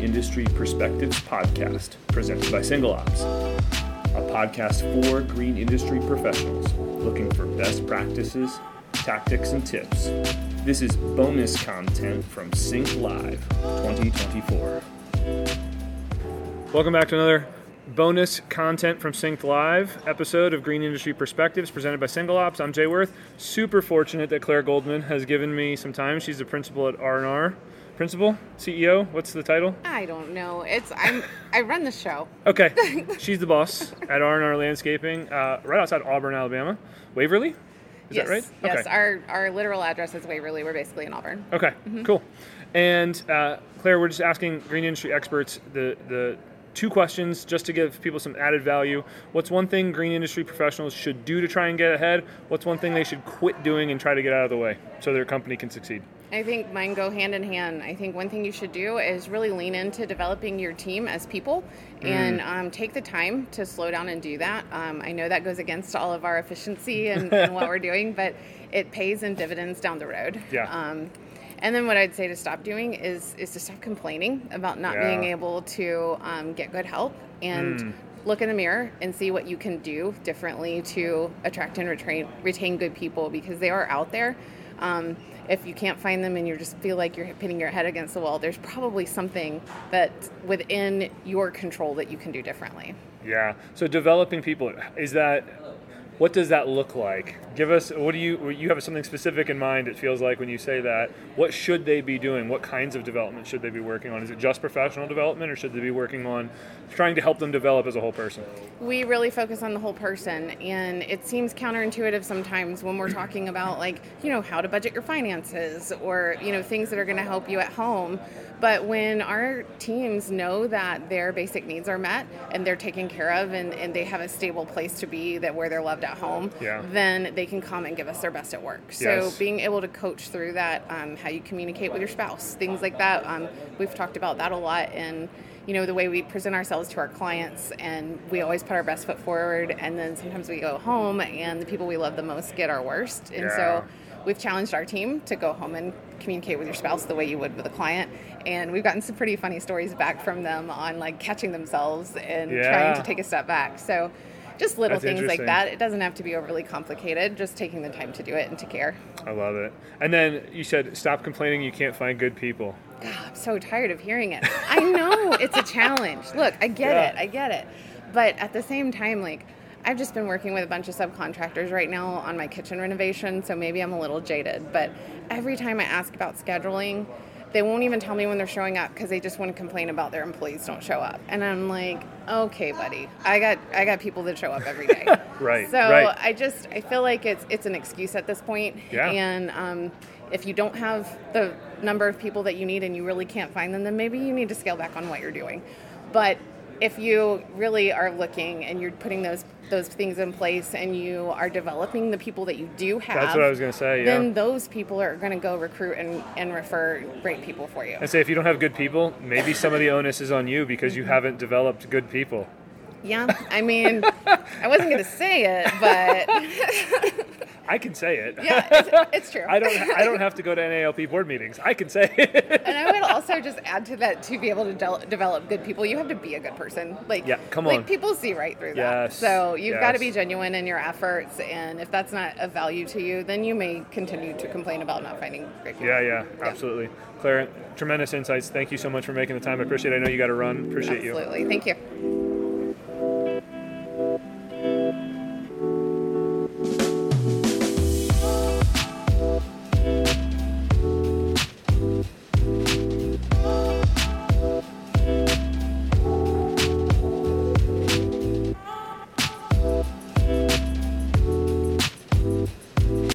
Industry Perspectives podcast, presented by Single Ops, a podcast for green industry professionals looking for best practices, tactics, and tips. This is bonus content from SYNKD Live 2024. Welcome back to another bonus content from SYNKD Live episode of Green Industry Perspectives presented by Single Ops. I'm Jay Worth. Super fortunate that Claire Goldman has given me some time. She's the principal at R&R. Principal, CEO, what's the title? I don't know. It's I'm I run the show. Okay, she's the boss at R&R Landscaping, uh, right outside Auburn, Alabama. Waverly, is yes, that right? Yes. Okay. Our our literal address is Waverly. We're basically in Auburn. Okay, cool. And uh, Claire, we're just asking green industry experts the the two questions just to give people some added value. What's one thing green industry professionals should do to try and get ahead? What's one thing they should quit doing and try to get out of the way so their company can succeed? I think mine go hand in hand. I think one thing you should do is really lean into developing your team as people and um, take the time to slow down and do that. Um, I know that goes against all of our efficiency and, and what we're doing, but it pays in dividends down the road. Yeah. Um, and then what I'd say to stop doing is is to stop complaining about not being able to um, get good help and look in the mirror and see what you can do differently to attract and retain retain good people because they are out there. Um, if you can't find them and you just feel like you're hitting your head against the wall, there's probably something that within your control that you can do differently. Yeah. So developing people is that what does that look like? Give us what do you you have something specific in mind it feels like when you say that. What should they be doing? What kinds of development should they be working on? Is it just professional development or should they be working on trying to help them develop as a whole person? we really focus on the whole person and it seems counterintuitive sometimes when we're talking about like you know how to budget your finances or you know things that are going to help you at home but when our teams know that their basic needs are met and they're taken care of and, and they have a stable place to be that where they're loved at home Yeah. then they can come and give us their best at work so Yes. being able to coach through that um, how you communicate with your spouse things like that um, we've talked about that a lot and you know the way we present ourselves to our clients and we always put our best foot forward and then sometimes we go home and the people we love the most get our worst and Yeah. so we've challenged our team to go home and communicate with your spouse the way you would with a client and we've gotten some pretty funny stories back from them on like catching themselves and Yeah. trying to take a step back so just little That's things like that it doesn't have to be overly complicated just taking the time to do it and to care I love it. And then you said stop complaining you can't find good people. God, I'm so tired of hearing it. I know it's a challenge. Look, I get Yeah. it. I get it. But at the same time, like, I've just been working with a bunch of subcontractors right now on my kitchen renovation, so maybe I'm a little jaded. But every time I ask about scheduling, they won't even tell me when they're showing up because they just want to complain about their employees don't show up. And I'm like, okay, buddy, I got I got people that show up every day. Right, So right. I just I feel like it's it's an excuse at this point. Yeah. And um, if you don't have the number of people that you need and you really can't find them, then maybe you need to scale back on what you're doing. But if you really are looking and you're putting those those things in place and you are developing the people that you do have, That's what I was gonna say, yeah. Then those people are going to go recruit and, and refer great people for you. And say if you don't have good people, maybe some of the onus is on you because you mm-hmm. haven't developed good people. Yeah, I mean, I wasn't going to say it, but I can say it. yeah, it's, it's true. I don't I don't have to go to NALP board meetings. I can say it. And I would also just add to that to be able to de- develop good people, you have to be a good person. Like, Yeah, come on. like people see right through that. Yes, So you've got to be genuine in your efforts, and if that's not of value to you, then you may continue to complain about not finding great people. Yeah, yeah, absolutely. Claire, tremendous insights. Thank you so much for making the time. I appreciate it. I know you got to run. Appreciate you. Absolutely. Thank you.